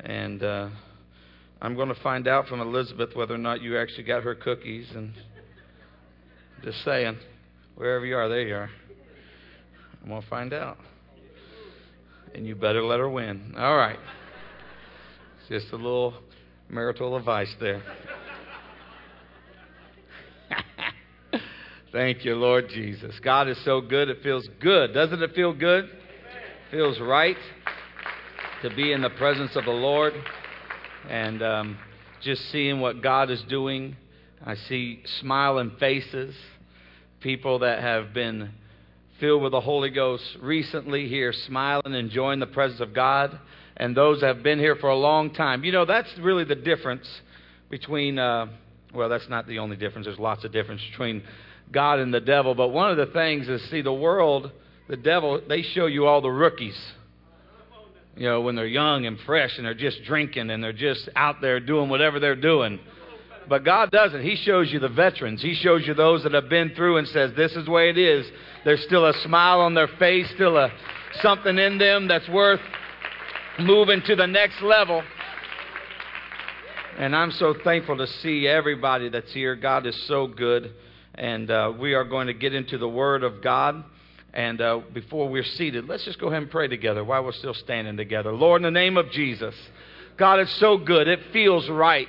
And uh, I'm going to find out from Elizabeth whether or not you actually got her cookies. And just saying, wherever you are, there you are. I'm going to find out. And you better let her win. All right. Just a little marital advice there. Thank you, Lord Jesus. God is so good. It feels good. Doesn't it feel good? Feels right to be in the presence of the Lord and um, just seeing what God is doing. I see smiling faces, people that have been filled with the Holy Ghost recently here, smiling, enjoying the presence of God, and those that have been here for a long time. You know, that's really the difference between, uh, well, that's not the only difference. There's lots of difference between God and the devil. But one of the things is, see, the world, the devil, they show you all the rookies. You know, when they're young and fresh and they're just drinking and they're just out there doing whatever they're doing. But God doesn't. He shows you the veterans. He shows you those that have been through and says, this is the way it is. There's still a smile on their face, still a something in them that's worth moving to the next level. And I'm so thankful to see everybody that's here. God is so good. And uh, we are going to get into the Word of God. And uh, before we're seated, let's just go ahead and pray together while we're still standing together. Lord, in the name of Jesus, God, it's so good. It feels right,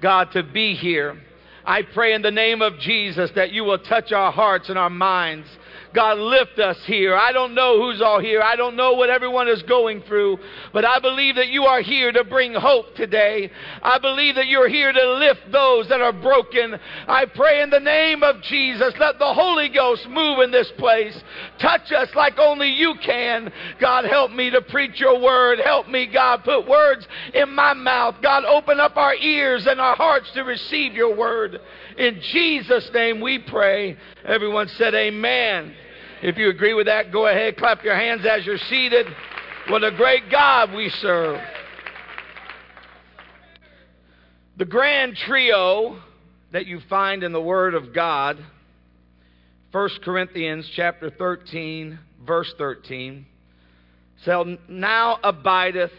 God, to be here. I pray in the name of Jesus that you will touch our hearts and our minds. God, lift us here. I don't know who's all here. I don't know what everyone is going through, but I believe that you are here to bring hope today. I believe that you're here to lift those that are broken. I pray in the name of Jesus, let the Holy Ghost move in this place. Touch us like only you can. God, help me to preach your word. Help me, God, put words in my mouth. God, open up our ears and our hearts to receive your word. In Jesus' name we pray. Everyone said, Amen. If you agree with that, go ahead, clap your hands as you're seated. What a great God we serve. The grand trio that you find in the Word of God, 1 Corinthians chapter 13, verse 13, so now abideth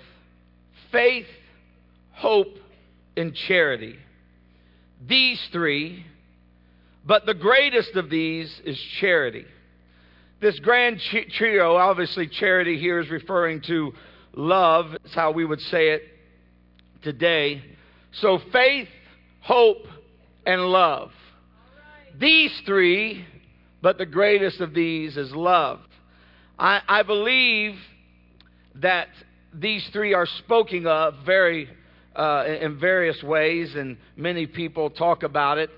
faith, hope, and charity. These three, but the greatest of these is charity. This grand trio, obviously, charity here is referring to love. It's how we would say it today. So, faith, hope, and love. These three, but the greatest of these is love. I, I believe that these three are spoken of very uh, in various ways, and many people talk about it.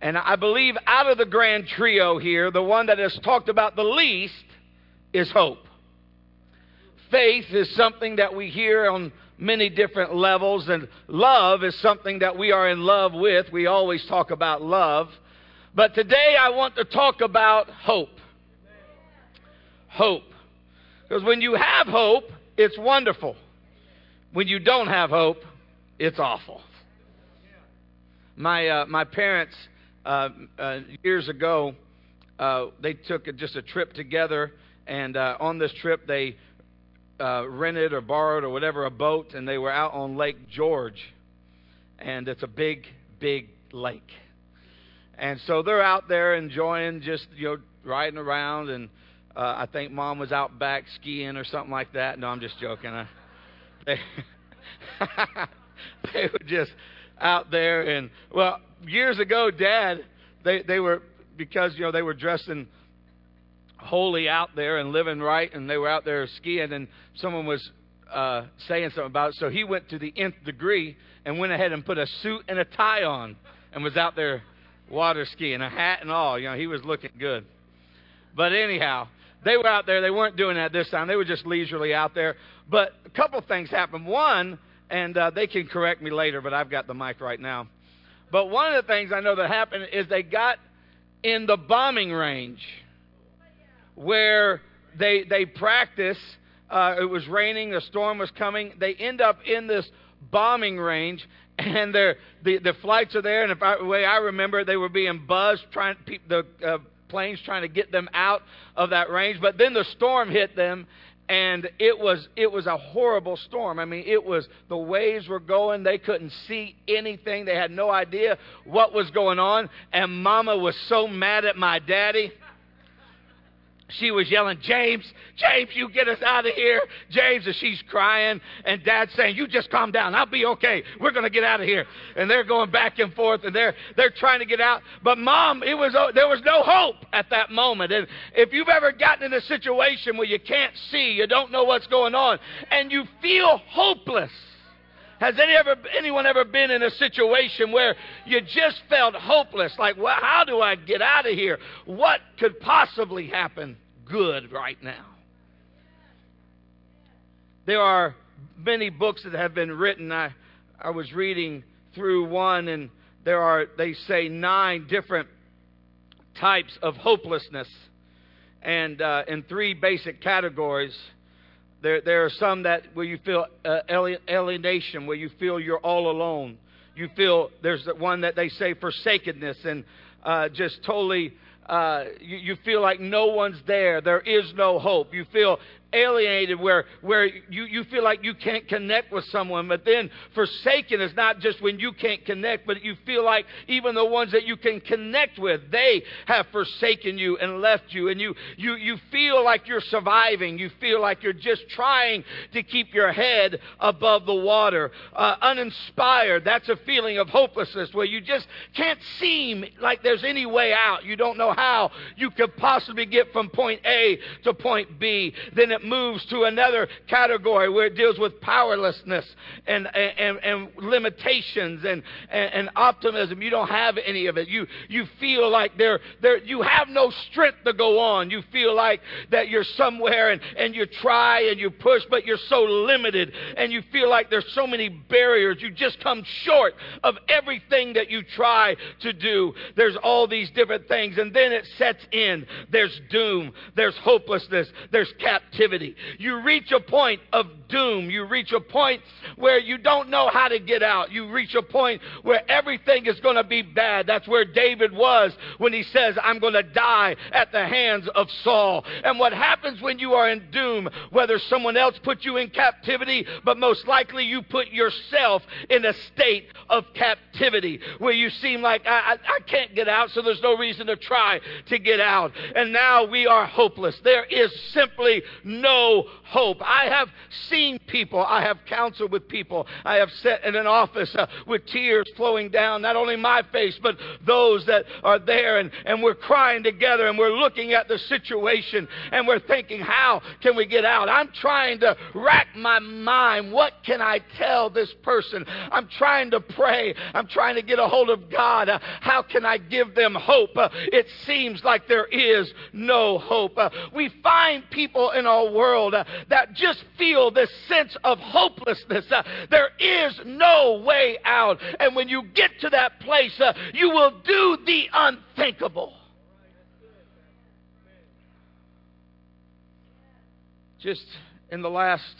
And I believe out of the grand trio here, the one that is talked about the least is hope. Faith is something that we hear on many different levels, and love is something that we are in love with. We always talk about love. But today I want to talk about hope. Hope. Because when you have hope, it's wonderful. When you don't have hope, it's awful. My, uh, my parents uh, uh, years ago, uh, they took just a trip together, and uh, on this trip, they uh, rented or borrowed or whatever a boat, and they were out on Lake George. And it's a big, big lake. And so they're out there enjoying just, you know, riding around. And uh, I think mom was out back skiing or something like that. No, I'm just joking. I, they, they were just out there. And, well, years ago, Dad, they, they were, because, you know, they were dressing holy out there and living right, and they were out there skiing, and someone was uh, saying something about it. So he went to the nth degree and went ahead and put a suit and a tie on and was out there water skiing, a hat and all. You know, he was looking good. But anyhow, they were out there. They weren't doing that this time. They were just leisurely out there. But a couple things happened. One, and uh, they can correct me later, but I've got the mic right now. But one of the things I know that happened is they got in the bombing range where they they practice. Uh, it was raining, a storm was coming. They end up in this bombing range, and the the flights are there. And I, the way I remember, they were being buzzed, trying the uh, planes trying to get them out of that range. But then the storm hit them, and it was it was a horrible storm. I mean, it was the waves were going, they couldn't see anything. They had no idea what was going on, and mama was so mad at my daddy she was yelling, James, James, you get us out of here. James, and she's crying, and dad's saying, You just calm down. I'll be okay. We're going to get out of here. And they're going back and forth, and they're, they're trying to get out. But mom, it was, there was no hope at that moment. And if you've ever gotten in a situation where you can't see, you don't know what's going on, and you feel hopeless, has any ever, anyone ever been in a situation where you just felt hopeless? Like, well, how do I get out of here? What could possibly happen good right now? There are many books that have been written. I, I was reading through one, and there are, they say, nine different types of hopelessness, and uh, in three basic categories. There, there are some that where you feel uh, alienation, where you feel you're all alone. You feel there's one that they say forsakenness and uh, just totally. Uh, you, you feel like no one's there. There is no hope. You feel alienated where, where you, you feel like you can't connect with someone. But then forsaken is not just when you can't connect, but you feel like even the ones that you can connect with, they have forsaken you and left you. And you, you, you feel like you're surviving. You feel like you're just trying to keep your head above the water. Uh, uninspired, that's a feeling of hopelessness where you just can't seem like there's any way out. You don't know how you could possibly get from point A to point B. Then it moves to another category where it deals with powerlessness and, and, and limitations and, and, and optimism. You don't have any of it. You, you feel like there, there, you have no strength to go on. You feel like that you're somewhere and, and you try and you push, but you're so limited and you feel like there's so many barriers. You just come short of everything that you try to do. There's all these different things. And then it sets in. There's doom. There's hopelessness. There's captivity captivity. You reach a point of doom. You reach a point where you don't know how to get out. You reach a point where everything is going to be bad. That's where David was when he says, I'm going to die at the hands of Saul. And what happens when you are in doom, whether someone else put you in captivity, but most likely you put yourself in a state of captivity where you seem like, I, I, I can't get out, so there's no reason to try to get out. And now we are hopeless. There is simply hope. I have seen people, I have counseled with people, I have sat in an office uh, with tears flowing down not only my face, but those that are there, and, and we're crying together and we're looking at the situation and we're thinking, how can we get out? I'm trying to rack my mind. What can I tell this person? I'm trying to pray. I'm trying to get a hold of God. Uh, how can I give them hope? Uh, it seems like there is no hope. Uh, we find people in our world uh, that just feel this sense of hopelessness. Uh, there is no way out. And when you get to that place, uh, you will do the unthinkable. Just in the last,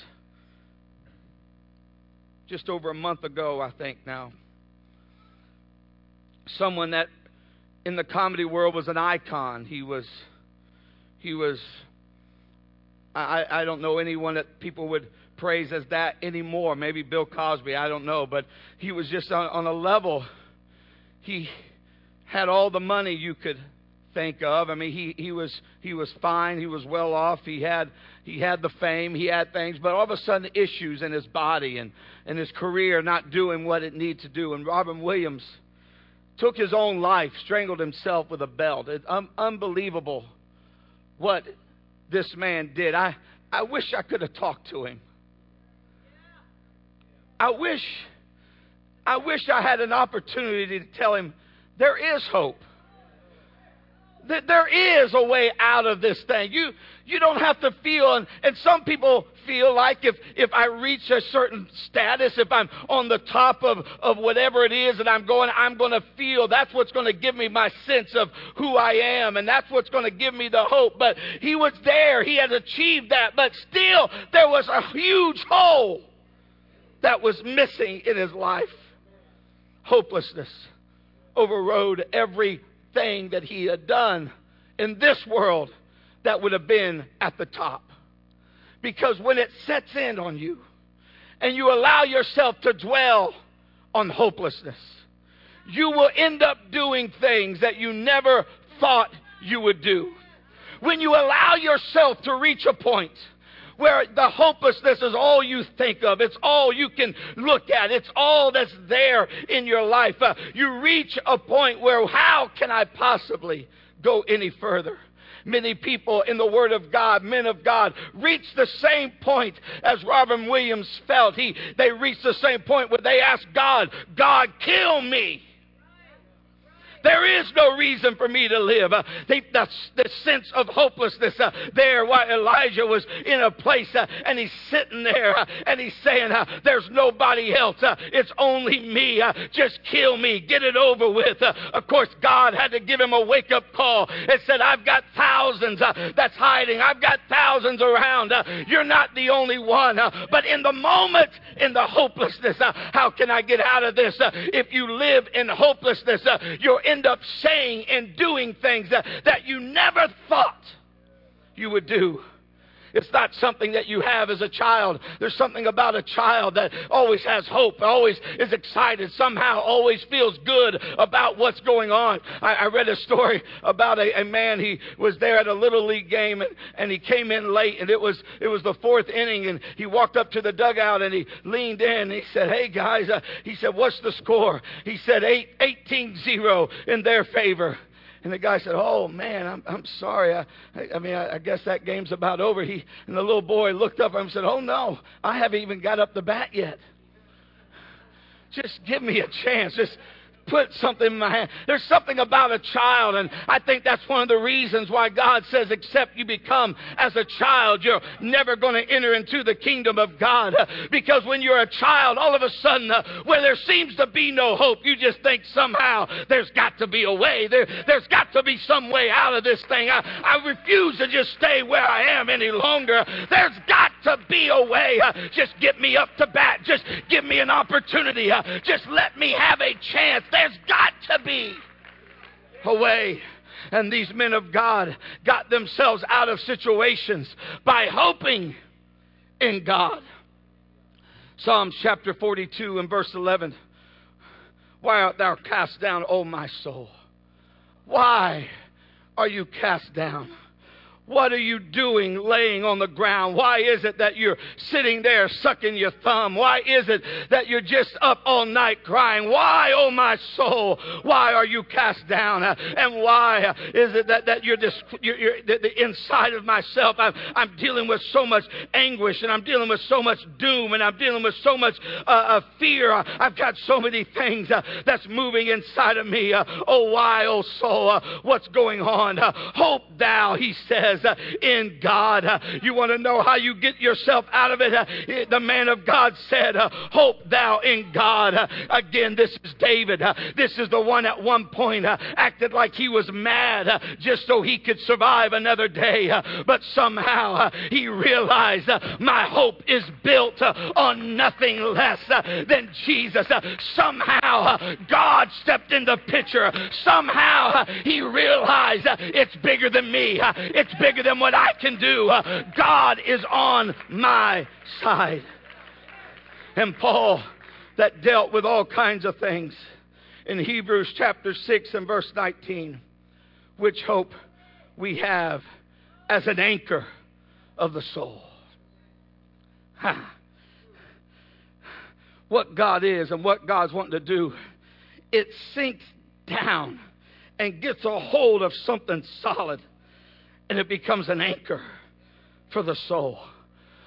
just over a month ago, I think now, someone that in the comedy world was an icon. He was, he was I, I don't know anyone that people would praise as that anymore. Maybe Bill Cosby, I don't know. But he was just on, on a level. He had all the money you could think of. I mean, he, he was he was fine. He was well off. He had he had the fame. He had things, but all of a sudden, issues in his body and and his career not doing what it needed to do. And Robin Williams took his own life, strangled himself with a belt. It's un- unbelievable what this man did. I, I wish I could have talked to him. I wish I wish I had an opportunity to tell him there is hope. That there is a way out of this thing. You you don't have to feel and, and some people feel like if if I reach a certain status, if I'm on the top of, of whatever it is that I'm going, I'm gonna feel that's what's gonna give me my sense of who I am, and that's what's gonna give me the hope. But he was there, he had achieved that, but still there was a huge hole that was missing in his life. Hopelessness overrode everything that he had done in this world that would have been at the top. Because when it sets in on you and you allow yourself to dwell on hopelessness, you will end up doing things that you never thought you would do. When you allow yourself to reach a point where the hopelessness is all you think of, it's all you can look at, it's all that's there in your life, uh, you reach a point where how can I possibly go any further? Many people in the Word of God, men of God, reach the same point as Robin Williams felt. He, they reached the same point where they asked God, God, kill me. There is no reason for me to live. Uh, the, the, the, sense of hopelessness uh, there while Elijah was in a place uh, and he's sitting there uh, and he's saying, uh, There's nobody else. Uh, it's only me. just kill me. Get it over with. of course, God had to give him a wake up call and said, I've got thousands that's hiding. I've got thousands around. you're not the only one. but in the moment, in the hopelessness, how can I get out of this? if you live in hopelessness, you're in end up saying and doing things that, that you never thought you would do. It's not something that you have as a child. There's something about a child that always has hope, always is excited, somehow always feels good about what's going on. I, I read a story about a, a, man. He was there at a little league game and, and he came in late and it was it was the fourth inning and he walked up to the dugout and he leaned in and he said, "Hey guys," uh, he said, "What's the score?" He said, "Eight, 18-0 in their favor." And the guy said, "Oh man, I'm I'm sorry. I I, mean I, I guess that game's about over." He and the little boy looked up at him and said, "Oh no, I haven't even got up the bat yet. Just give me a chance. Just put something in my hand. There's something about a child, and I think that's one of the reasons why God says, except you become as a child, you're never going to enter into the kingdom of God. Because when you're a child, all of a sudden, uh, where there seems to be no hope, you just think somehow there's got to be a way. There, there's got to be some way out of this thing. I, I refuse to just stay where I am any longer. There's got to be a way. Uh, just get me up to bat. Just give me an opportunity. Uh, just let me have a chance. There's got to be a way. And these men of God got themselves out of situations by hoping in God. Psalms chapter 42 and verse 11. Why art thou cast down, O my soul? Why are you cast down? What are you doing laying on the ground? Why is it that you're sitting there sucking your thumb? Why is it that you're just up all night crying? Why, oh my soul, why are you cast down? And why is it that, that you're, just, you're, you're the, the, inside of myself? I'm, I'm dealing with so much anguish and I'm dealing with so much doom and I'm dealing with so much uh, uh, fear. I've got so many things uh, that's moving inside of me. Uh, oh, why, oh soul, uh, what's going on? Uh, hope thou, he says says, uh, in God. Uh, you want to know how you get yourself out of it? Uh, the man of God said, uh, Hope thou in God. Uh, again, this is David. Uh, this is the one at one point acted like he was mad just so he could survive another day. But somehow he realized my hope is built on nothing less than Jesus. Somehow God stepped in the picture. Somehow he realized it's bigger than me. It's bigger bigger than what I can do. Uh, God is on my side. And Paul, that dealt with all kinds of things in Hebrews chapter 6 and verse 19, which hope we have as an anchor of the soul. Ha. What God is and what God's wanting to do, it sinks down and gets a hold of something solid and it becomes an anchor for the soul.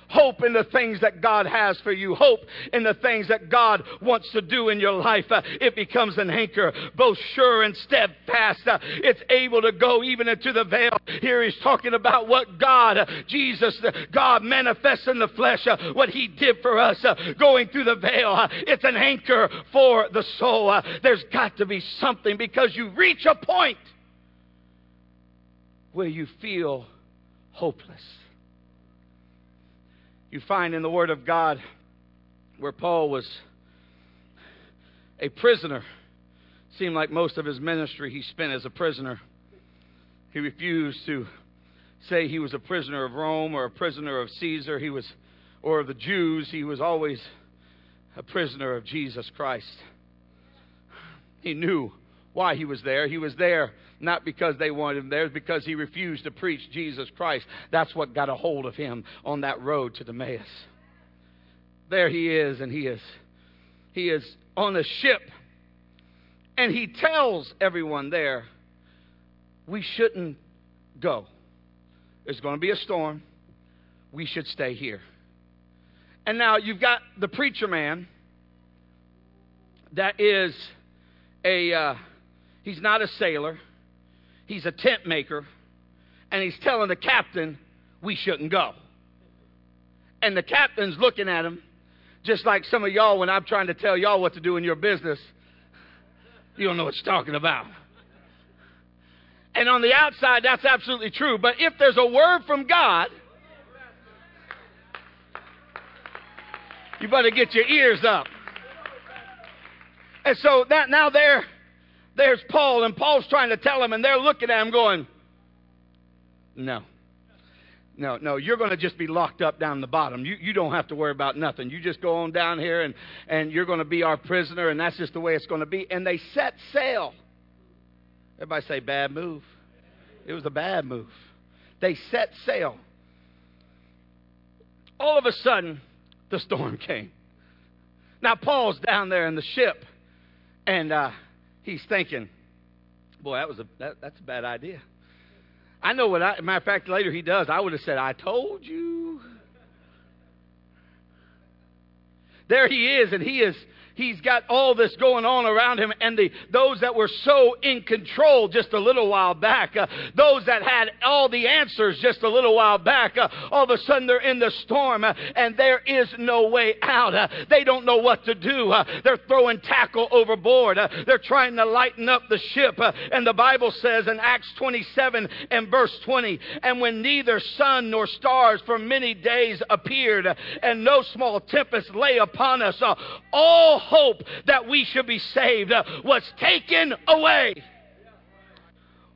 Hope in the things that God has for you. Hope in the things that God wants to do in your life. Uh, it becomes an anchor, both sure and steadfast. Uh, it's able to go even into the veil. Here he's talking about what God, uh, Jesus, God manifests in the flesh, uh, what he did for us, uh, going through the veil. Uh, it's an anchor for the soul. there's got to be something because you reach a point where you feel hopeless. You find in the Word of God where Paul was a prisoner. Seemed like most of his ministry he spent as a prisoner. He refused to say he was a prisoner of Rome or a prisoner of Caesar. He was, or of the Jews. He was always a prisoner of Jesus Christ. He knew why he was there. He was there not because they wanted him there, because he refused to preach Jesus Christ. That's what got a hold of him on that road to Emmaus. There he is, and he is he is on a ship, and he tells everyone there, we shouldn't go. There's going to be a storm. We should stay here. And now you've got the preacher man that is a, uh, he's not a sailor, he's a tent maker, and he's telling the captain, we shouldn't go. And the captain's looking at him, just like some of y'all when I'm trying to tell y'all what to do in your business. You don't know what you're talking about. And on the outside, that's absolutely true. But if there's a word from God, you better get your ears up. And so that now there, there's Paul, and Paul's trying to tell him, and they're looking at him going, No. No, no, you're going to just be locked up down the bottom. You, you don't have to worry about nothing. You just go on down here and, and you're going to be our prisoner, and that's just the way it's going to be. And they set sail. Everybody say, bad move. It was a bad move. They set sail. All of a sudden, the storm came. Now, Paul's down there in the ship, and uh, he's thinking, boy, that was a, that, that's a bad idea. I know what I, matter of fact, later he does. I would have said, I told you. There he is, and he is he's got all this going on around him, and the, those that were so in control just a little while back, uh, those that had all the answers just a little while back, uh, all of a sudden they're in the storm, uh, and there is no way out. Uh, they don't know what to do. Uh, they're throwing tackle overboard. Uh, they're trying to lighten up the ship, and the Bible says in Acts 27 and verse 20, and when neither sun nor stars for many days appeared, and no small tempest lay upon us, all hope that we should be saved uh, was taken away.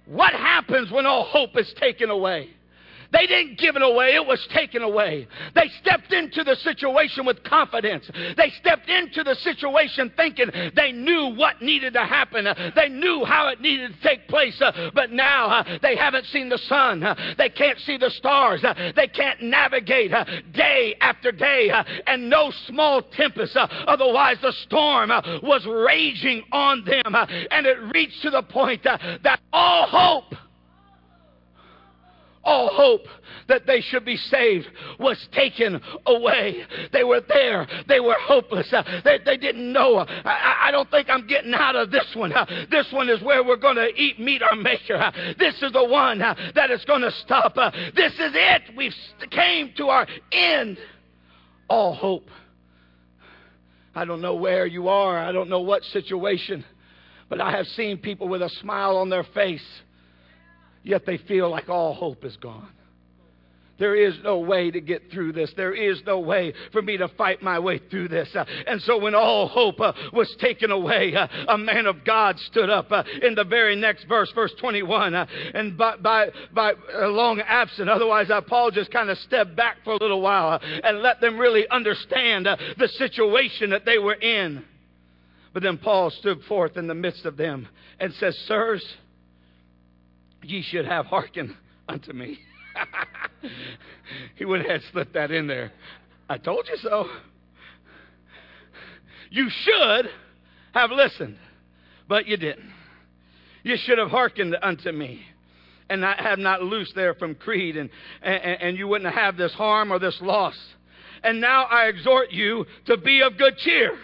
What happens when all hope is taken away? They didn't give it away, it was taken away. They stepped into the situation with confidence. They stepped into the situation thinking they knew what needed to happen, they knew how it needed to take place. Uh, but now uh, they haven't seen the sun, uh, they can't see the stars, uh, they can't navigate uh, day after day, uh, and no small tempest. Otherwise, the storm was raging on them, and it reached to the point that all hope all hope that they should be saved was taken away. They were there. They were hopeless. Uh, they, they, didn't know. Uh, I, I, don't think I'm getting out of this one. Uh, this one is where we're going to eat, meet our Maker. Uh, this is the one uh, that is going to stop. This is it. We've came to our end. All hope. I don't know where you are. I don't know what situation. But I have seen people with a smile on their face yet they feel like all hope is gone. There is no way to get through this. There is no way for me to fight my way through this. Uh, and so, when all hope uh, was taken away, uh, a man of God stood up in the very next verse, verse 21. Uh, and by, by, by long absence, otherwise, Paul just kind of stepped back for a little while and let them really understand the situation that they were in. But then Paul stood forth in the midst of them and says, Sirs, ye should have hearkened unto me. he would have slipped that in there. I told you so. You should have listened, but you didn't. You should have hearkened unto me and not have not loosed there from Crete, and, and, and you wouldn't have this harm or this loss. And now I exhort you to be of good cheer.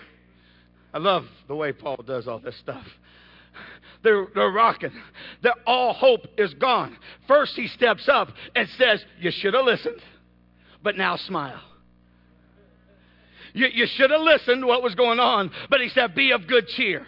I love the way Paul does all this stuff. They're, they're rocking. They're, all hope is gone. First, he steps up and says, You should have listened, but now smile. You, you should have listened what was going on, but he said, Be of good cheer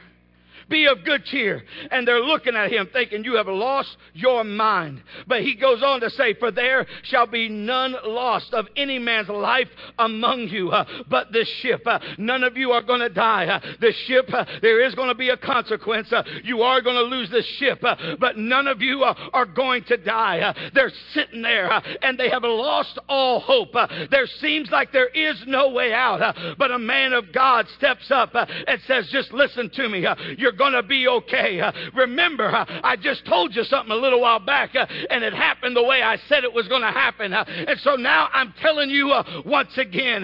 Be of good cheer. And they're looking at him thinking, You have lost your mind. But he goes on to say, For there shall be none lost of any man's life among you uh, but this ship. Uh, none of you are going to die. Uh, this ship, uh, there is going to be a consequence. Uh, you are going to lose this ship, uh, but none of you are going to die. they're sitting there and they have lost all hope. there seems like there is no way out, but a man of God steps up and says, Just listen to me. you're going to be okay. Uh, remember, uh, I just told you something a little while back, uh, and it happened the way I said it was going to happen. and so now I'm telling you once again,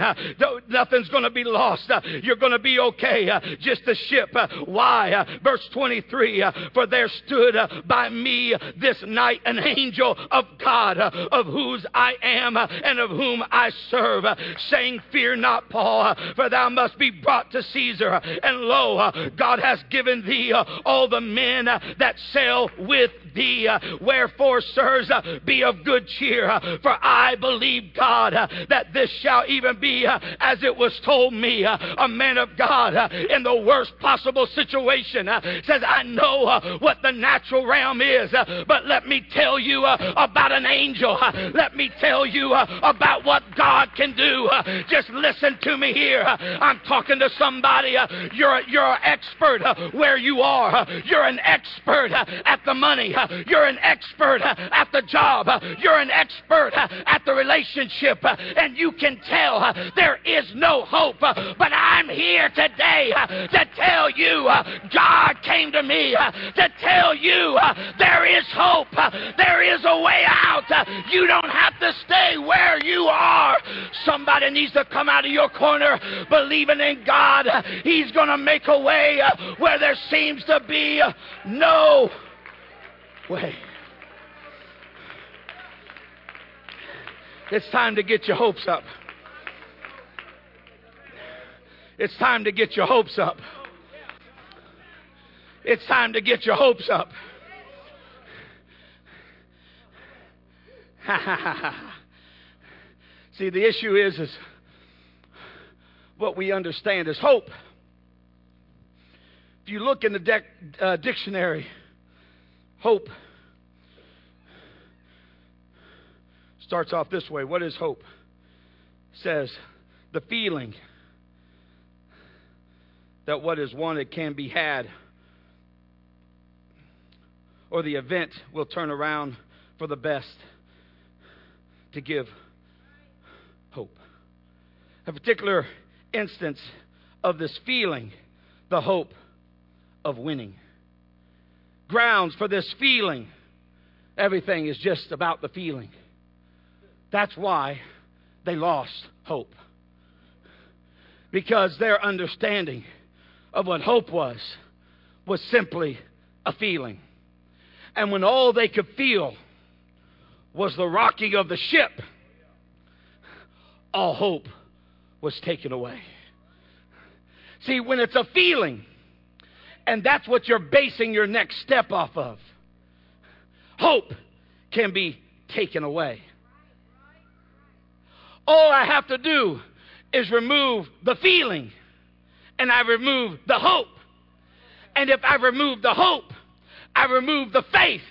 nothing's going to be lost. you're going to be okay. just the ship. why? verse 23 For there stood by me this night an angel of God, of whose I am and of whom I serve, saying, Fear not, Paul, for thou must be brought to Caesar. And lo, God has given thee uh, all the men uh, that sail with thee. Uh, wherefore, sirs, uh, be of good cheer, uh, for I believe God that this shall even be as it was told me. A man of God in the worst possible situation says, I know what the natural realm is, but let me tell you about an angel. Let me tell you about what God can do. Just listen to me here. I'm talking to somebody. You're, you're an expert where you are. You're an expert at the money. You're an expert at the job. You're an expert at the relationship. And you can tell there is no hope. But I'm here today to tell you God came to me to tell you there is hope. There is a way out. You don't have to stay where you are. Somebody needs to come out of your corner believing in God. He's going to make a way where there seems to be no way. It's time to get your hopes up. It's time to get your hopes up. It's time to get your hopes up. See, the issue is, is what we understand is hope. If you look in the dec- uh, dictionary, hope starts off this way. What is hope? It says the feeling that what is wanted can be had, or the event will turn around for the best to give hope. A particular instance of this feeling, the hope of winning. Grounds for this feeling, everything is just about the feeling. That's why they lost hope. Because their understanding of what hope was was simply a feeling. And when all they could feel was the rocking of the ship, all hope was taken away. See, when it's a feeling, and that's what you're basing your next step off of, hope can be taken away. All I have to do is remove the feeling, and I remove the hope. And if I remove the hope, I remove the faith.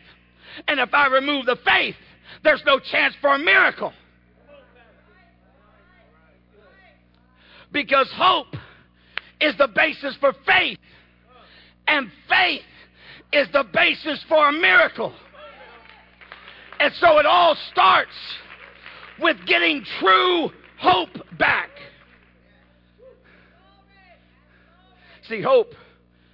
And if I remove the faith, there's no chance for a miracle. Because hope is the basis for faith, and faith is the basis for a miracle. And so it all starts with getting true hope back. See, hope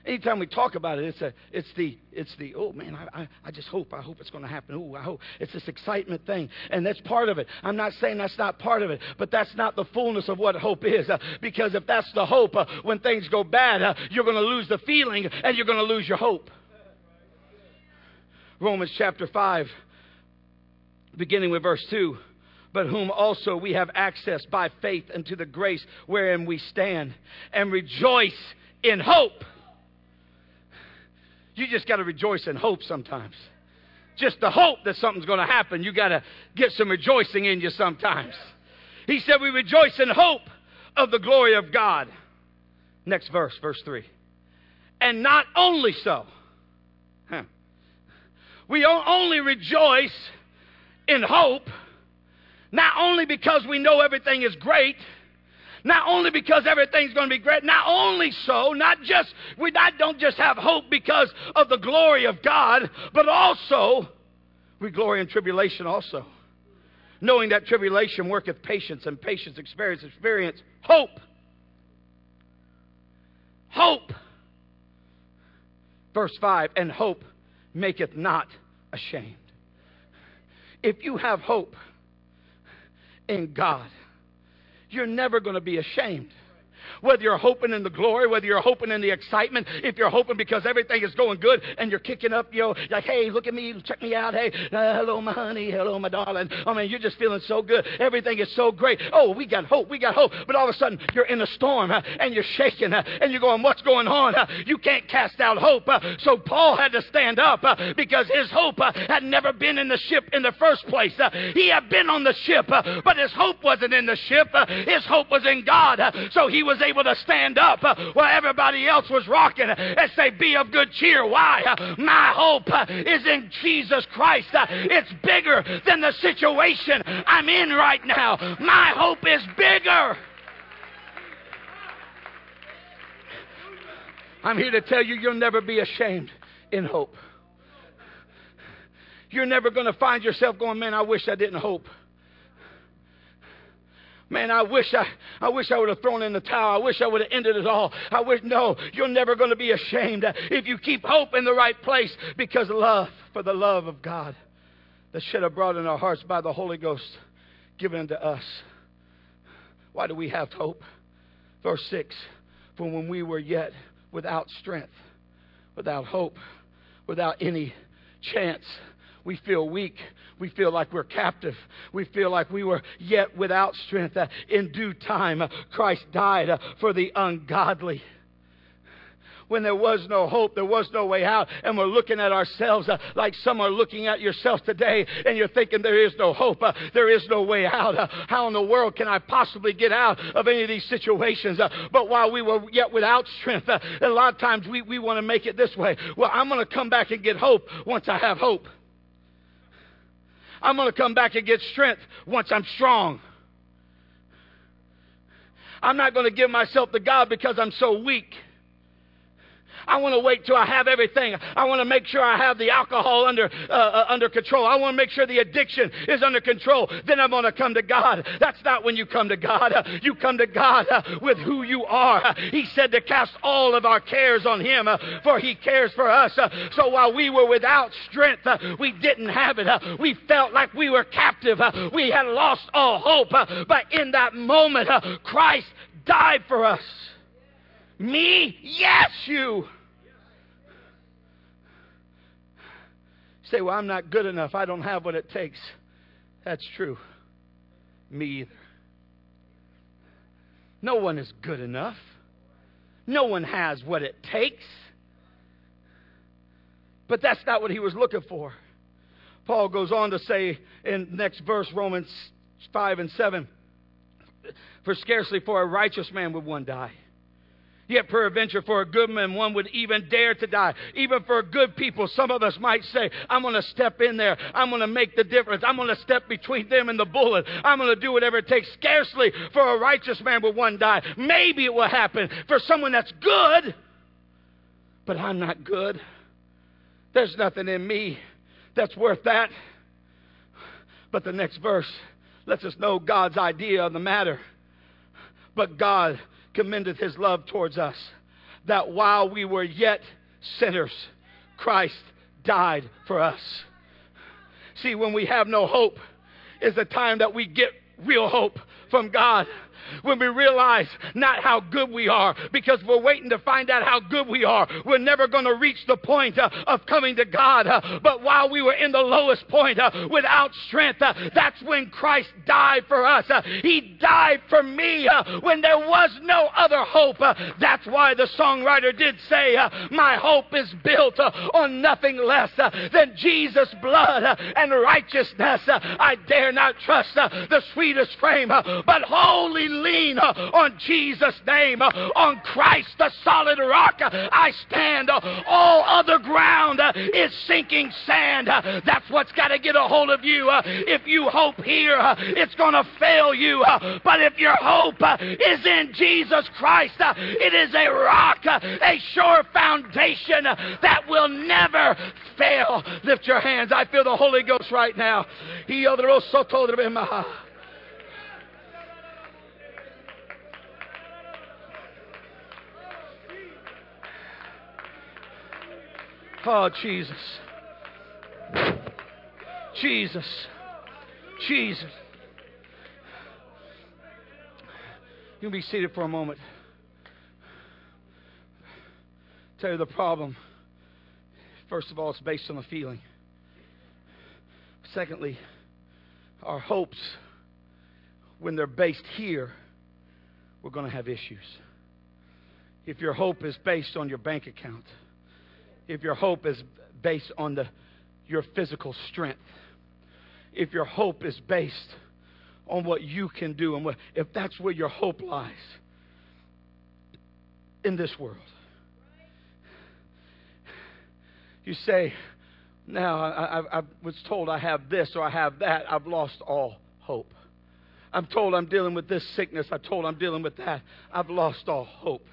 Anytime we talk about it, it's, a, it's, the, it's the, oh man, I, I, I just hope, I hope it's going to happen. Oh, I hope. It's this excitement thing. And that's part of it. I'm not saying that's not part of it, but that's not the fullness of what hope is. Uh, because if that's the hope, uh, when things go bad, uh, you're going to lose the feeling and you're going to lose your hope. Romans chapter 5, beginning with verse 2 but whom also we have access by faith into the grace wherein we stand and rejoice in hope you just got to rejoice in hope sometimes. Just the hope that something's going to happen, you got to get some rejoicing in you sometimes. He said, We rejoice in hope of the glory of God. Next verse, verse 3. And not only so, huh. we only rejoice in hope, not only because we know everything is great not only because everything's going to be great, not only so, not just, we not, don't just have hope because of the glory of God, but also we glory in tribulation also. Knowing that tribulation worketh patience, and patience experience, experience hope. Hope. Verse 5 And hope maketh not ashamed. If you have hope in God, you're never going to be ashamed. Whether you're hoping in the glory, whether you're hoping in the excitement, if you're hoping because everything is going good and you're kicking up, you know, like, hey, look at me, check me out, hey, uh, hello, my honey, hello, my darling. I mean, you're just feeling so good. Everything is so great. Oh, we got hope, we got hope. But all of a sudden, you're in a storm and you're shaking and you're going, what's going on? You can't cast out hope. So Paul had to stand up because his hope had never been in the ship in the first place. he had been on the ship, but his hope wasn't in the ship. his hope was in God. so he was able to stand up uh, while everybody else was rocking and say, Be of good cheer. Why? Uh, my hope uh, is in Jesus Christ. It's bigger than the situation I'm in right now. My hope is bigger. I'm here to tell you, you'll never be ashamed in hope. You're never going to find yourself going, Man, I wish I didn't hope. Man, I wish I, I wish I would have thrown in the towel. I wish I would have ended it all. I wish, no, you're never going to be ashamed if you keep hope in the right place because love, for the love of God that shed abroad in our hearts by the Holy Ghost given unto us. Why do we have hope? Verse 6 For when we were yet without strength, without hope, without any chance, we feel weak. We feel like we're captive. We feel like we were yet without strength. Uh, in due time, uh, Christ died uh, for the ungodly when there was no hope, there was no way out, and we're looking at ourselves uh, like some are looking at yourself today, and you're thinking there is no hope, uh, there is no way out. Uh, how in the world can I possibly get out of any of these situations? But while we were yet without strength, a lot of times we, we want to make it this way. Well, I'm going to come back and get hope once I have hope. I'm going to come back and get strength once I'm strong. I'm not going to give myself to God because I'm so weak. I want to wait till I have everything. I want to make sure I have the alcohol under uh, uh, under control. I want to make sure the addiction is under control. Then I'm going to come to God. That's not when you come to God. Uh, you come to God uh, with who you are. Uh, he said to cast all of our cares on Him, uh, for He cares for us. so while we were without strength, we didn't have it. we felt like we were captive. we had lost all hope. but in that moment, Christ died for us. Me? Yes, you. Say, well, I'm not good enough. I don't have what it takes. That's true. Me either. No one is good enough. No one has what it takes. But that's not what he was looking for. Paul goes on to say in next verse, Romans 5 and 7 For scarcely for a righteous man would one die Yet, peradventure, for a good man, one would even dare to die. Even for good people, some of us might say, I'm going to step in there. I'm going to make the difference. I'm going to step between them and the bullet. I'm going to do whatever it takes. Scarcely for a righteous man will one die. Maybe it will happen for someone that's good, but I'm not good. There's nothing in me that's worth that. But the next verse lets us know God's idea of the matter. But God commendeth his love towards us, that while we were yet sinners, Christ died for us. See, when we have no hope, is the time that we get real hope from God when we realize not how good we are because we're waiting to find out how good we are. We're never going to reach the point uh, of coming to God. Uh, but while we were in the lowest point uh, without strength, uh, that's when Christ died for us. Uh, he died for me uh, when there was no other hope. that's why the songwriter did say, My hope is built on nothing less than Jesus' blood and righteousness. I dare not trust the sweetest frame, but wholly lean uh, on Jesus' name, uh, on Christ, the solid rock. I stand. Uh, all other ground is sinking sand. That's what's got to get a hold of you. If you hope here, it's going to fail you. But if your hope is in Jesus Christ, it is a rock, a sure foundation that will never fail. Lift your hands. I feel the Holy Ghost right now. Oh, Jesus. Jesus. Jesus. You can be seated for a moment. Tell you the problem. First of all, it's based on a feeling. Secondly, our hopes, when they're based here, we're going to have issues. If your hope is based on your bank account, if your hope is based on the, your physical strength, if your hope is based on what you can do, and what, if that's where your hope lies in this world, you say, now I, I, I was told I have this or I have that. I've lost all hope. I'm told I'm dealing with this sickness. I'm told I'm dealing with that. I've lost all hope.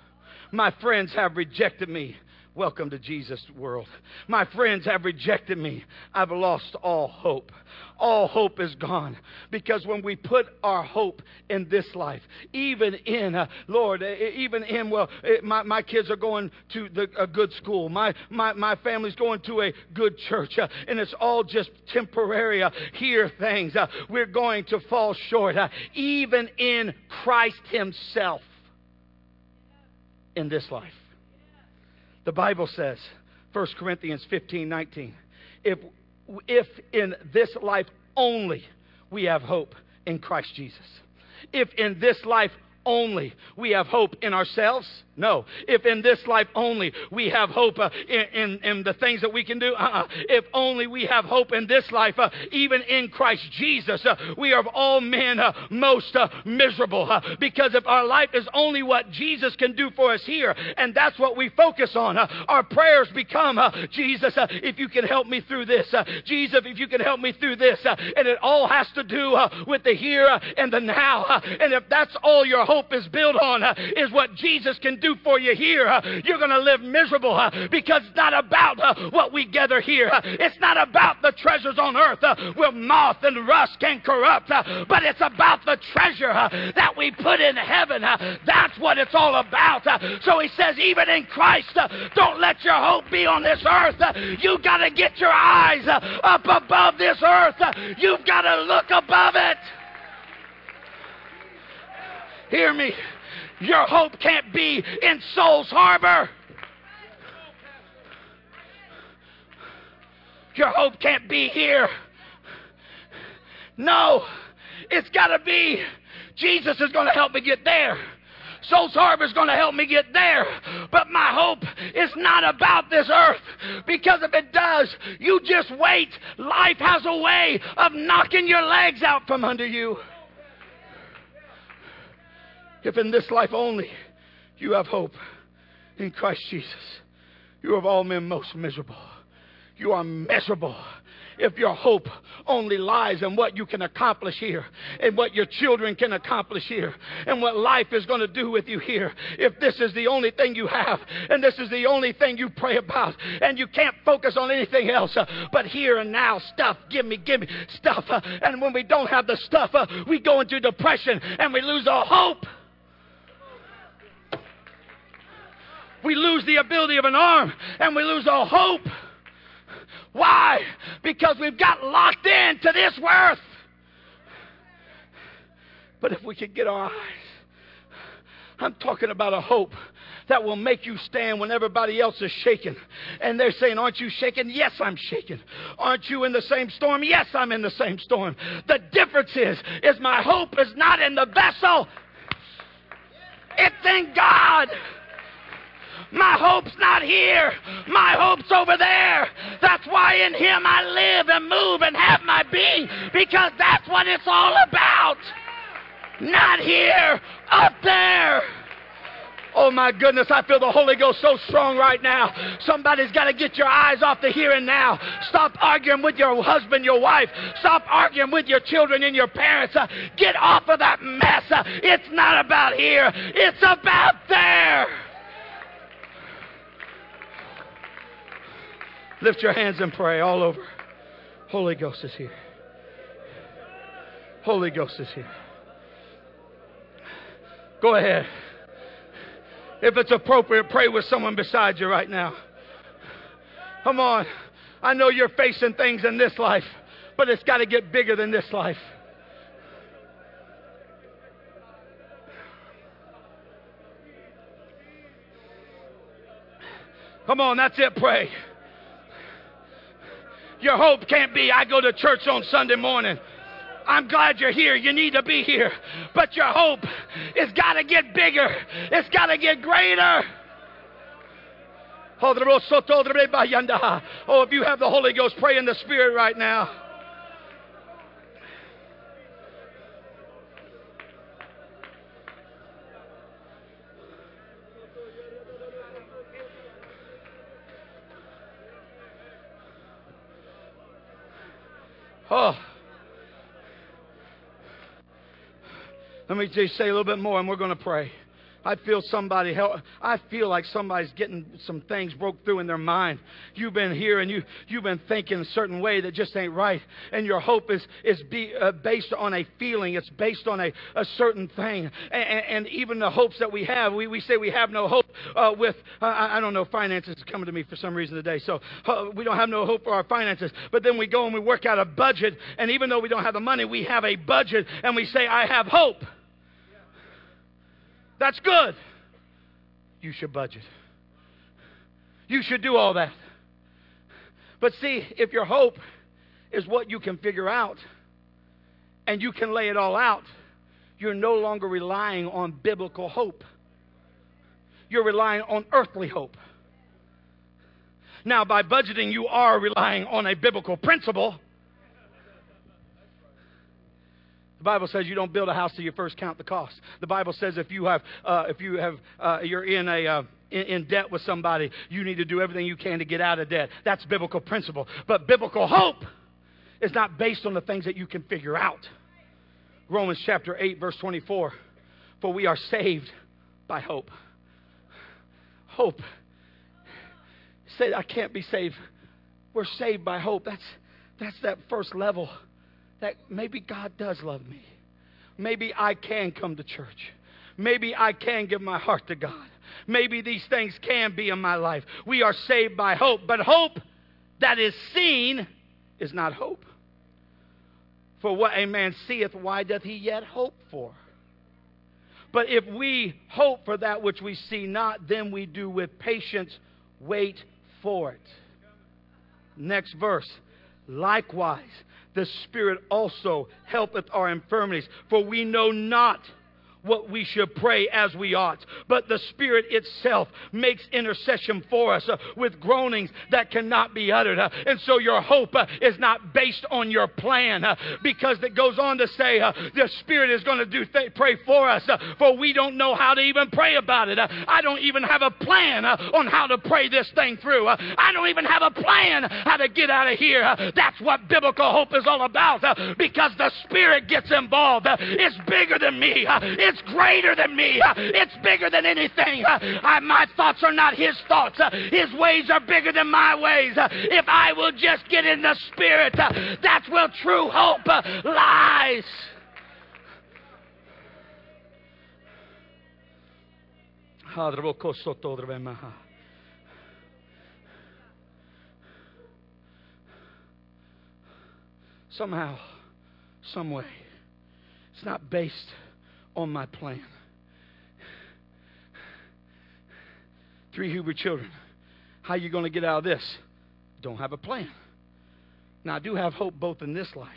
My friends have rejected me. Welcome to Jesus' world. My friends have rejected me. I've lost all hope. All hope is gone. Because when we put our hope in this life, even in, uh, Lord, even in, well, it, my, my kids are going to the, a good school, my, my, my family's going to a good church, uh, and it's all just temporary uh, here things. Uh, we're going to fall short, uh, even in Christ Himself in this life. The Bible says, 1 Corinthians 15 19, if, if in this life only we have hope in Christ Jesus, if in this life only we have hope in ourselves? No. If in this life only we have hope uh, in, in, in, the things that we can do? Uh-uh. If only we have hope in this life, uh, even in Christ Jesus, uh, we are of all men uh, most uh, miserable. because if our life is only what Jesus can do for us here, and that's what we focus on, our prayers become, Jesus, if you can help me through this. Jesus, if you can help me through this. and it all has to do with the here and the now. and if that's all your hope is built on uh, is what Jesus can do for you here. You're going to live miserable because it's not about what we gather here. It's not about the treasures on earth where moth and rust can corrupt, but it's about the treasure that we put in heaven. that's what it's all about. so he says, even in Christ, don't let your hope be on this earth. You've got to get your eyes up above this earth. You've got to look above it. Hear me. Your hope can't be in Souls Harbor. Your hope can't be here. No, it's got to be Jesus is going to help me get there. Souls Harbor is going to help me get there. But my hope is not about this earth. Because if it does, you just wait. Life has a way of knocking your legs out from under you. If in this life only you have hope in Christ Jesus, you of all men most miserable. You are miserable if your hope only lies in what you can accomplish here and what your children can accomplish here and what life is going to do with you here. If this is the only thing you have and this is the only thing you pray about and you can't focus on anything else uh, but here and now stuff, give me, give me stuff. Uh, and when we don't have the stuff, uh, we go into depression and we lose all hope. We lose the ability of an arm and we lose all hope. Why? Because we've got locked in to this worth. But if we could get our eyes, I'm talking about a hope that will make you stand when everybody else is shaking. And they're saying, Aren't you shaking? Yes, I'm shaking. Aren't you in the same storm? Yes, I'm in the same storm. The difference is, is my hope is not in the vessel. It's in God. My hope's not here. My hope's over there. That's why in Him I live and move and have my being because that's what it's all about. Not here, up there. Oh my goodness, I feel the Holy Ghost so strong right now. Somebody's got to get your eyes off the here and now. Stop arguing with your husband, your wife. Stop arguing with your children and your parents. Uh, get off of that mess. Uh, it's not about here, it's about there. Lift your hands and pray all over. Holy Ghost is here. Holy Ghost is here. Go ahead. If it's appropriate, pray with someone beside you right now. Come on. I know you're facing things in this life, but it's got to get bigger than this life. Come on, that's it, pray. Your hope can't be, I go to church on Sunday morning. I'm glad you're here. You need to be here. But your hope has got to get bigger, it's got to get greater. Oh, oh, if you have the Holy Ghost, pray in the Spirit right now. Oh. Let me just say a little bit more and we're going to pray. I feel somebody help. I feel like somebody's getting some things broke through in their mind. You've been here and you you've been thinking a certain way that just ain't right, and your hope is is be, uh, based on a feeling. It's based on a, a certain thing, and, and, even the hopes that we have. We, we say we have no hope uh, with uh, I don't know finances is coming to me for some reason today. So uh, we don't have no hope for our finances, but then we go and we work out a budget, and even though we don't have the money, we have a budget, and we say I have hope. That's good. You should budget. You should do all that. But see, if your hope is what you can figure out and you can lay it all out, you're no longer relying on biblical hope. You're relying on earthly hope. Now, by budgeting, you are relying on a biblical principle The Bible says you don't build a house till you first count the cost. The Bible says if you have, uh, if you have, uh, you're in a uh, in, in, debt with somebody, you need to do everything you can to get out of debt. That's biblical principle. But biblical hope is not based on the things that you can figure out. Romans chapter 8, verse 24. For we are saved by hope. Hope. Say, I can't be saved. We're saved by hope. That's, that's that first level that maybe God does love me. Maybe I can come to church. Maybe I can give my heart to God. Maybe these things can be in my life. We are saved by hope, but hope that is seen is not hope. For what a man seeth, why doth he yet hope for? But if we hope for that which we see not, then we do with patience wait for it. Next verse. Likewise, the Spirit also helpeth our infirmities, for we know not what we should pray as we ought. But the Spirit itself makes intercession for us uh, with groanings that cannot be uttered. Uh, and so your hope uh, is not based on your plan uh, because it goes on to say uh, the Spirit is going to do th- pray for us, uh, for we don't know how to even pray about it. I don't even have a plan on how to pray this thing through. I don't even have a plan how to get out of here. That's what biblical hope is all about because the Spirit gets involved. It's bigger than me. It's greater than me. It's bigger than anything. my thoughts are not his thoughts. His ways are bigger than my ways. If I will just get in the Spirit, that's where true hope lies. Somehow, some way, it's not based on my plan. Three Hebrew children. How you going to get out of this? Don't have a plan. Now, I do have hope both in this life.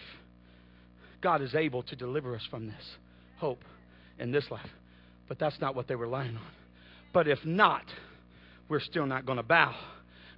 God is able to deliver us from this hope in this life. But that's not what they were relying on. But if not, we're still not going to bow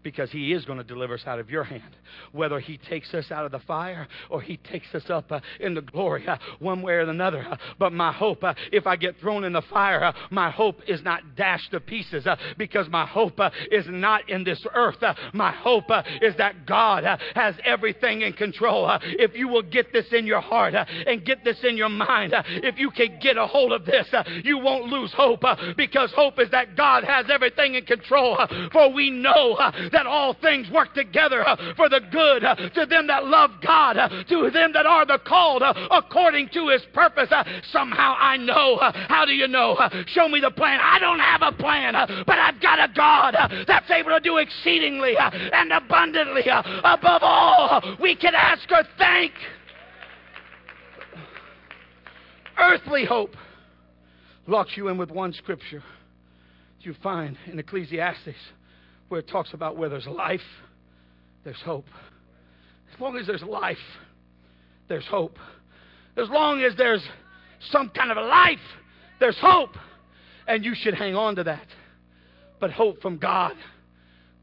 because He is going to deliver us out of your hand. Whether He takes us out of the fire or He takes us up uh, in the glory, uh, one way or another. Uh, but my hope, uh, if I get thrown in the fire, uh, my hope is not dashed to pieces uh, because my hope is not in this earth. my hope is that God has everything in control. if you will get this in your heart and get this in your mind, if you can get a hold of this, you won't lose hope because hope is that God has everything in control. for we know that all things work together uh, for the good uh, to them that love God, uh, to them that are the called uh, according to his purpose. Uh, somehow I know. Uh, how do you know? Show me the plan. I don't have a plan, but I've got a God that's able to do exceedingly and abundantly above all we can ask or think. Earthly hope locks you in with one scripture you find in Ecclesiastes where it talks about where there's life, there's hope. As long as there's life, there's hope. As long as there's some kind of a life, there's hope. And you should hang on to that. But hope from God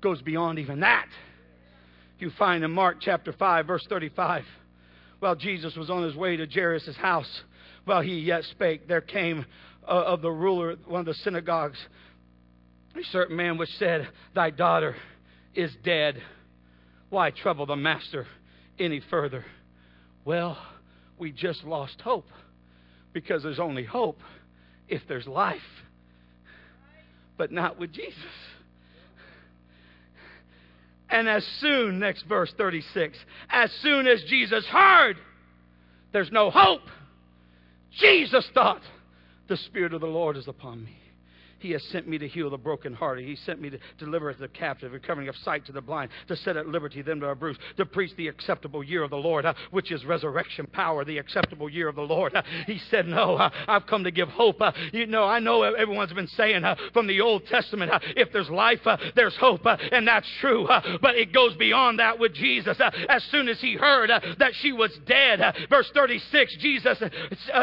goes beyond even that. You find in Mark chapter 5, verse 35, while Jesus was on his way to Jairus' house, while he yet spake, there came uh, of the ruler, one of the synagogues, a certain man which said, Thy daughter is dead. Why trouble the master any further? Well, we just lost hope because there's only hope if there's life, but not with Jesus. And as soon, next verse 36, as soon as Jesus heard, there's no hope. Jesus thought, the Spirit of the Lord is upon me he has sent me to heal the brokenhearted. He sent me to deliver the captive, recovering of sight to the blind, to set at liberty them that are bruised, to preach the acceptable year of the Lord, uh, which is resurrection power, the acceptable year of the Lord. Uh, he said, No, uh, I've come to give hope. Uh, you know, I know everyone's been saying uh, from the Old Testament, uh, if there's life, there's hope, and that's true. but it goes beyond that with Jesus. as soon as he heard that she was dead, verse 36, Jesus,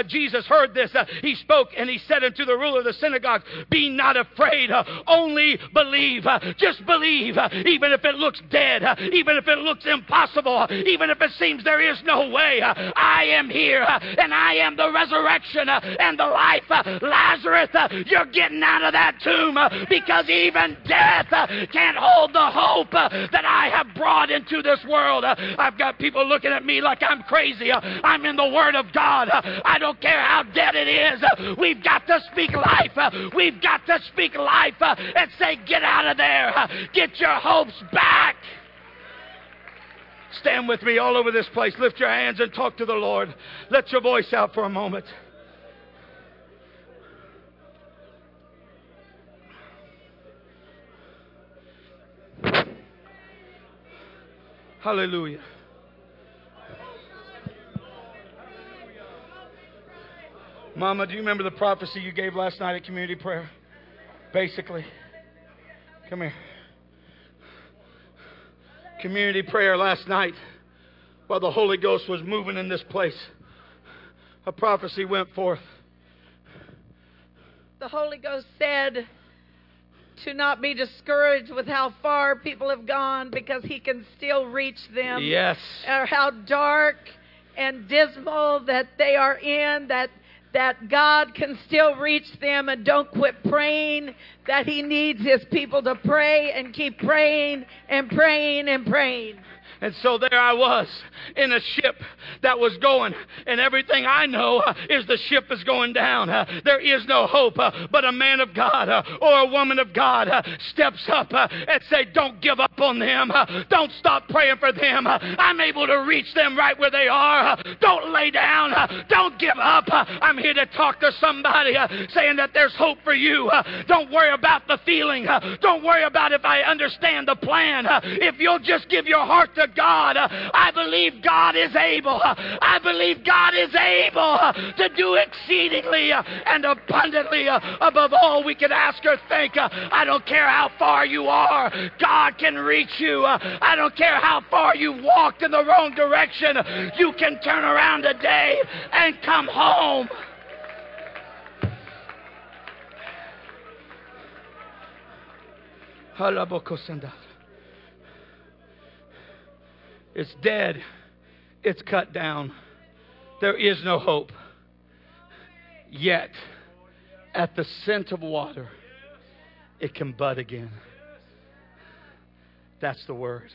Jesus heard this. he spoke and he said unto the ruler of the synagogue, Be not afraid. Only believe. Just believe. Even if it looks dead, even if it looks impossible, even if it seems there is no way, I am here and I am the resurrection and the life. Lazarus, you're getting out of that tomb because even death can't hold the hope that I have brought into this world. I've got people looking at me like I'm crazy. I'm in the Word of God. I don't care how dead it is. We've got to speak life. We've got to speak life uh, and say, Get out of there. Get your hopes back. Stand with me all over this place. Lift your hands and talk to the Lord. Let your voice out for a moment. Hallelujah. Mama, do you remember the prophecy you gave last night at community prayer? Basically. Come here. Community prayer last night while the Holy Ghost was moving in this place. A prophecy went forth. The Holy Ghost said to not be discouraged with how far people have gone because He can still reach them. Yes. Or how dark and dismal that they are in, that that God can still reach them and don't quit praying, that He needs His people to pray and keep praying and praying and praying. And so there I was in a ship that was going, and everything I know uh, is the ship is going down. Uh, there is no hope, uh, but a man of God or a woman of God steps up and say, "Don't give up on them. Don't stop praying for them. I'm able to reach them right where they are. Don't lay down. Don't give up. I'm here to talk to somebody saying that there's hope for you. Don't worry about the feeling. Don't worry about if I understand the plan. If you'll just give your heart to God. I believe God is able. I believe God is able to do exceedingly and abundantly above all we can ask or think. I don't care how far you are, God can reach you. I don't care how far you walked in the wrong direction, you can turn around today and come home. It's dead. It's cut down. There is no hope. Yet, at the scent of water, it can bud again. That's the word.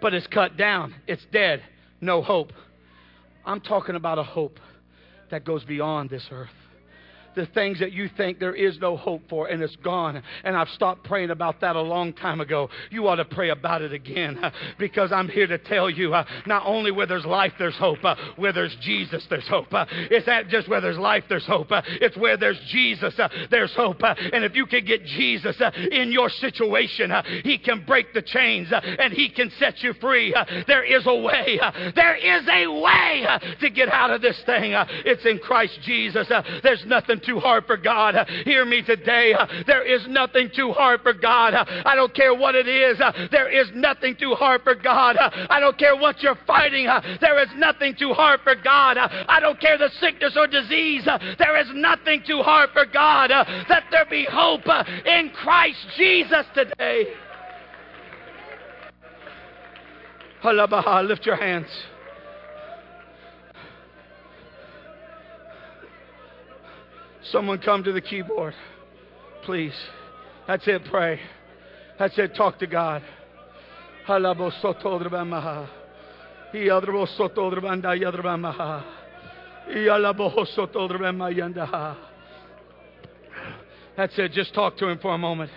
But it's cut down, it's dead, no hope. I'm talking about a hope that goes beyond this earth the things that you think there is no hope for and it's gone. And I've stopped praying about that a long time ago. You ought to pray about it again because I'm here to tell you uh, not only where there's life, there's hope. Uh, where there's Jesus, there's hope. Uh, it's not just where there's life, there's hope. Uh, it's where there's Jesus, uh, there's hope. Uh, and if you can get Jesus in your situation, He can break the chains and He can set you free. there is a way. there is a way to get out of this thing. it's in Christ Jesus. there's nothing too hard for God. Hear me today. There is nothing too hard for God. I don't care what it is. There is nothing too hard for God. I don't care what you're fighting. There is nothing too hard for God. I don't care the sickness or disease. There is nothing too hard for God. Let there be hope in Christ Jesus today. Lift your hands. Someone come to the keyboard, please. That's it, pray. That's it, talk to God. That's it, just talk to Him for a moment.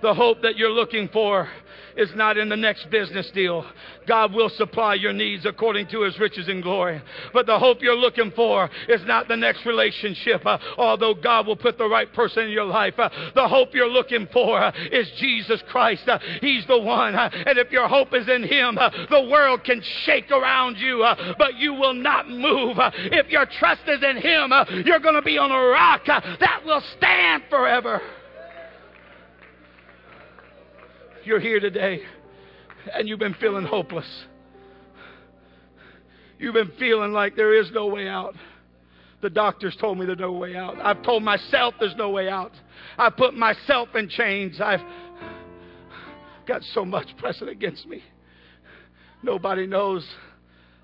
The hope that you're looking for is not in the next business deal. God will supply your needs according to his riches and glory. But the hope you're looking for is not the next relationship, uh, although God will put the right person in your life. Uh, the hope you're looking for uh, is Jesus Christ. Uh, he's the one. Uh, and if your hope is in him, uh, the world can shake around you, but you will not move. if your trust is in him, you're going to be on a rock that will stand forever you're here today and you've been feeling hopeless. You've been feeling like there is no way out. The doctors told me there's no way out. I've told myself there's no way out. I put myself in chains. I've got so much pressing against me. Nobody knows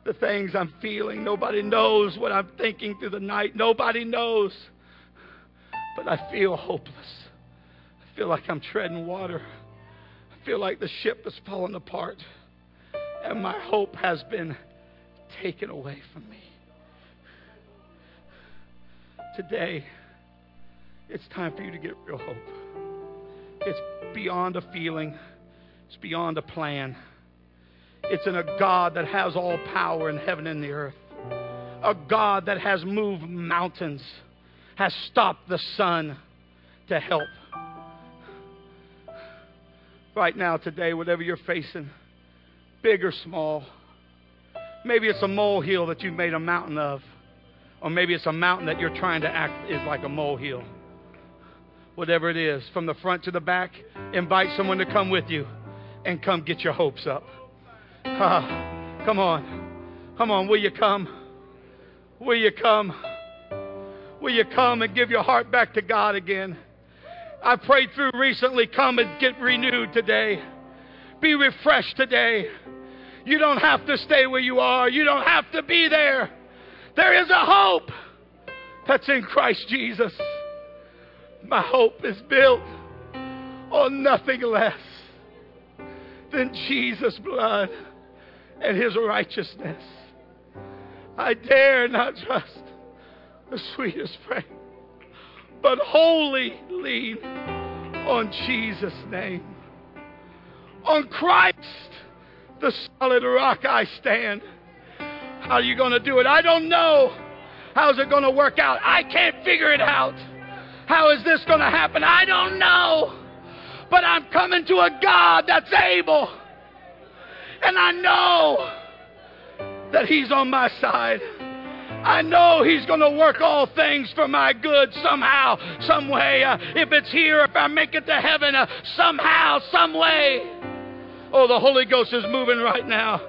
the things I'm feeling. Nobody knows what I'm thinking through the night. Nobody knows. But I feel hopeless. I feel like I'm treading water feel like the ship is falling apart and my hope has been taken away from me. Today, it's time for you to get real hope. It's beyond a feeling, it's beyond a plan. It's in a God that has all power in heaven and the earth, a God that has moved mountains, has stopped the sun to help right now, today, whatever you're facing, big or small. Maybe it's a molehill that you've made a mountain of, or maybe it's a mountain that you're trying to act is like a molehill. Whatever it is, from the front to the back, invite someone to come with you and come get your hopes up. Ah, come on. Come on, will you come? Will you come? Will you come and give your heart back to God again? I prayed through recently, come and get renewed today. Be refreshed today. You don't have to stay where you are, you don't have to be there. There is a hope that's in Christ Jesus. My hope is built on nothing less than Jesus' blood and his righteousness. I dare not trust the sweetest frame but wholly lean on Jesus' name. On Christ, the solid rock I stand. How are you going to do it? I don't know. How's it going to work out? I can't figure it out. How is this going to happen? I don't know. But I'm coming to a God that's able. And I know that He's on my side. I know He's going to work all things for my good somehow, some way. Uh, if it's here, if I make it to heaven, uh, somehow, some way. Oh, the Holy Ghost is moving right now.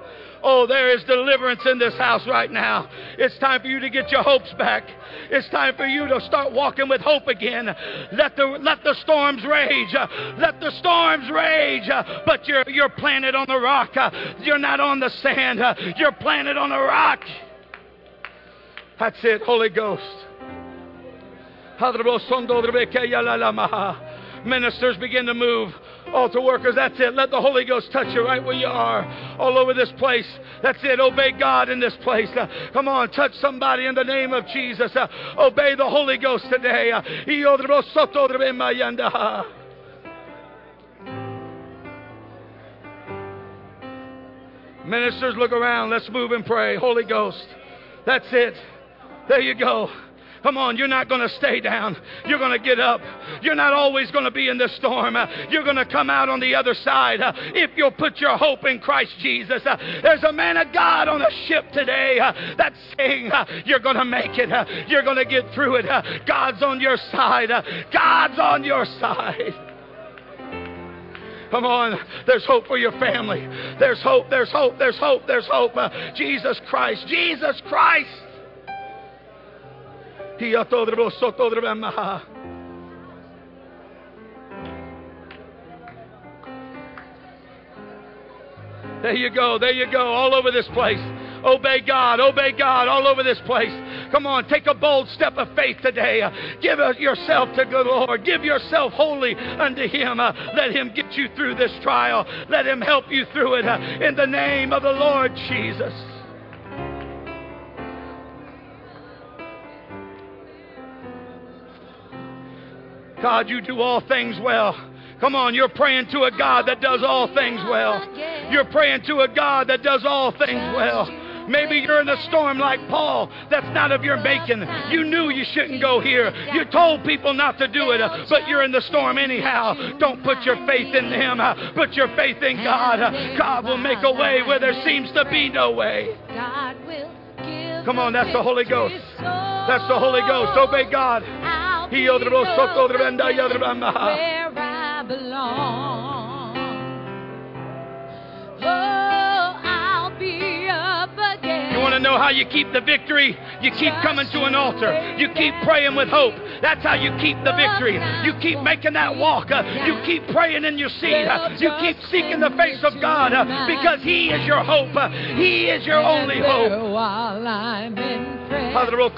Oh, there is deliverance in this house right now. It's time for you to get your hopes back. It's time for you to start walking with hope again. Let the let the storms rage. Let the storms rage. But you're you're planted on the rock. You're not on the sand. You're planted on the rock. That's it, Holy Ghost. Ministers begin to move. Altar workers, that's it. Let the Holy Ghost touch you right where you are, all over this place. That's it. Obey God in this place. Uh, come on, touch somebody in the name of Jesus. Uh, obey the Holy Ghost today. Uh, Ministers, look around. Let's move and pray. Holy Ghost. That's it. There you go. Come on, you're not going to stay down. You're going to get up. You're not always going to be in the storm. Uh, you're going to come out on the other side uh, if you'll put your hope in Christ Jesus. Uh, there's a man of God on a ship today that's saying you're going to make it. You're going to get through it. God's on your side. God's on your side. Come on. There's hope for your family. There's hope. There's hope. There's hope. There's hope. Uh, Jesus Christ. Jesus Christ. There you go, there you go, all over this place. Obey God, obey God all over this place. Come on, take a bold step of faith today. Give yourself to the Lord. Give yourself wholly unto Him. Uh, let Him get you through this trial. Let Him help you through it uh, in the name of the Lord Jesus. God, you do all things well. Come on, you're praying to a God that does all things well. You're praying to a God that does all things well. Maybe you're in a storm like Paul. That's not of your making. You knew you shouldn't go here. You told people not to do it, uh, but you're in the storm anyhow. Don't put your faith in them. Uh, put your faith in God. Uh, God will make a way where there seems to be no way. Come on, that's the Holy Ghost. That's the Holy Ghost. Obey God. Where I belong. Oh, know how you keep the victory? You keep coming to an altar. You keep praying with hope. That's how you keep the victory. You keep making that walk. Uh, you keep praying in your seat. Uh, you keep seeking the face of God uh, because He is your hope. He is your only hope. While I'm in prayer, God will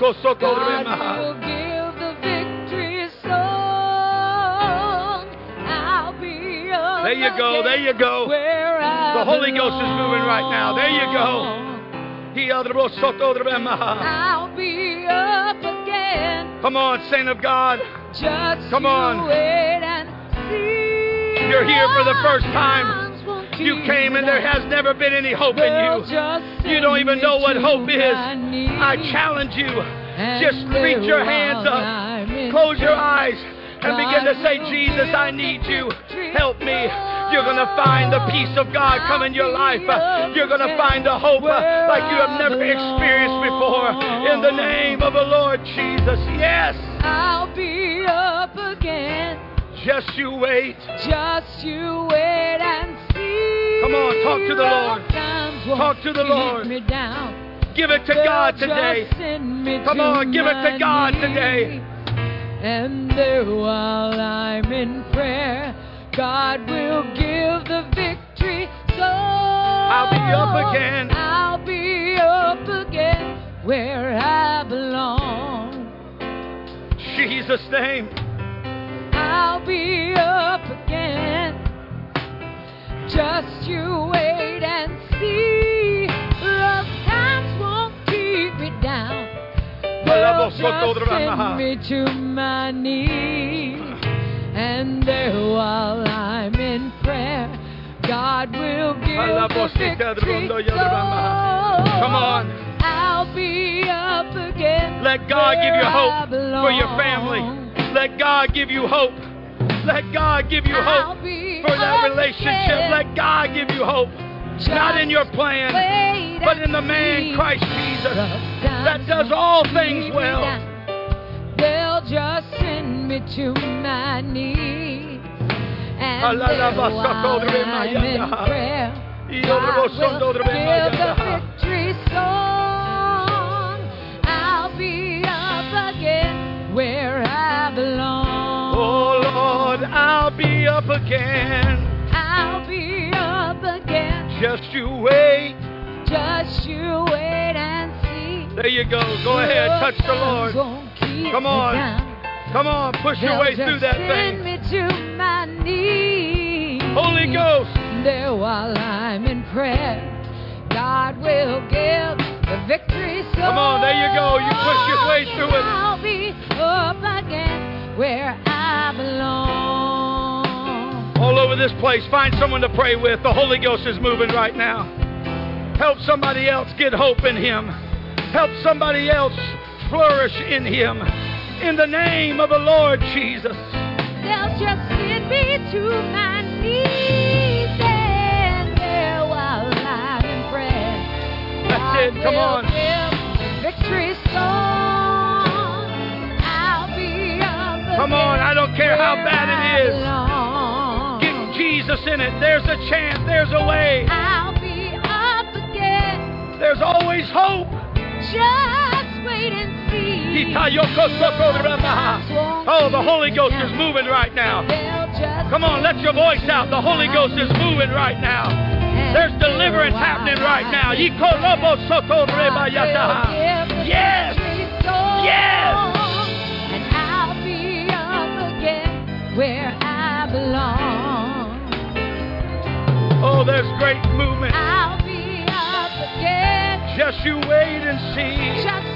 There you go. There you go. The Holy Ghost is moving right now. There you go. I'll be up again. Come on, saint of God. Just Come on. You're here for the first time. You came and there has never been any hope in you. You don't even know what hope is. I challenge you. Just reach your hands up. Close your eyes and begin to say, Jesus, I need you. Help me. You're going to find the peace of God come in your life. You're going to find a hope like you have never experienced before. In the name of the Lord Jesus. Yes. I'll be up again. Just you wait. Just you wait and see. Come on, talk to the Lord. Talk to the Lord. Give it to God today. Come on, give it to God today. And there while I'm in prayer, God will give the victory. So I'll be up again. I'll be up again where I belong. Jesus' name. I'll be up again. Just you wait and see. Rough times won't keep me down. They'll just send me to my knees. And there while I'm in prayer, God will give the victory. Come on. I'll be up again. Let God give you hope for your family. Let God give you hope. Let God give you hope for that relationship. Let God give you hope. Not in your plan, but in the man Christ Jesus that does all things well. Just send me to my knees. And while I'm in prayer, God will give the victory song. I'll be up again where I belong. Oh Lord, I'll be up again. I'll be up again. Just you wait. Just you wait and see. There you go. Go ahead. Touch the Lord. Come on. Come on. Push your way through that thing. me to my knees. Holy Ghost. There while I'm in prayer. God will give the victory song. Come on, there you go. You push your way through it. I'll be up again where I belong. All over this place. Find someone to pray with. The Holy Ghost is moving right now. Help somebody else get hope in Him. Help somebody else flourish in Him. In the name of the Lord Jesus. They'll just send me to my knees and there while I'm in prayer. That's it. Come on. will give the Victory song. I'll be Come on, I don't care how bad it is. Get Jesus in it. There's a chance. There's a way. I'll be up again. There's always hope. Just wait and see. Oh, the Holy Ghost is moving right now. Come on, let your voice out. The Holy Ghost is moving right now. There's deliverance happening right now. Yes. Yes. Yes. And I'll be up again where I belong. Oh, there's great movement. I'll be up again. Just you wait and see.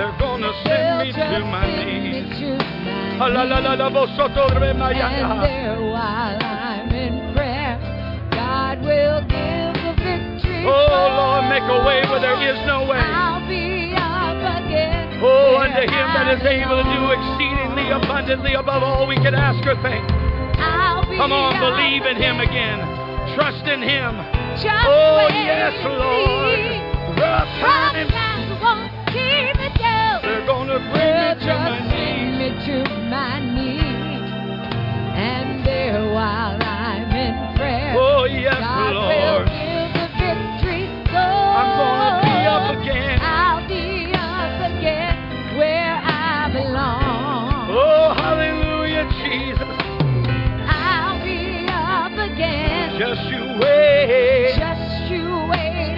They're gonna send me to my knees. to my Ah, la, la, la, la, bo, soto, re, ma, ya, And there while I'm in prayer, God will give the victory. Oh, Lord, make a way where there is no way. I'll be up again. Oh, unto him that is able to do exceedingly abundantly above all we can ask or think. I'll be Come on, believe in him again. Trust in him. Just Oh, yes, Lord. Rough times me to my. And there while I'm in prayer. Oh, yes, Will the victory I'm going to be up again. I'll be up again where I belong. Oh, hallelujah, Jesus. I'll be up again. Just you wait. Just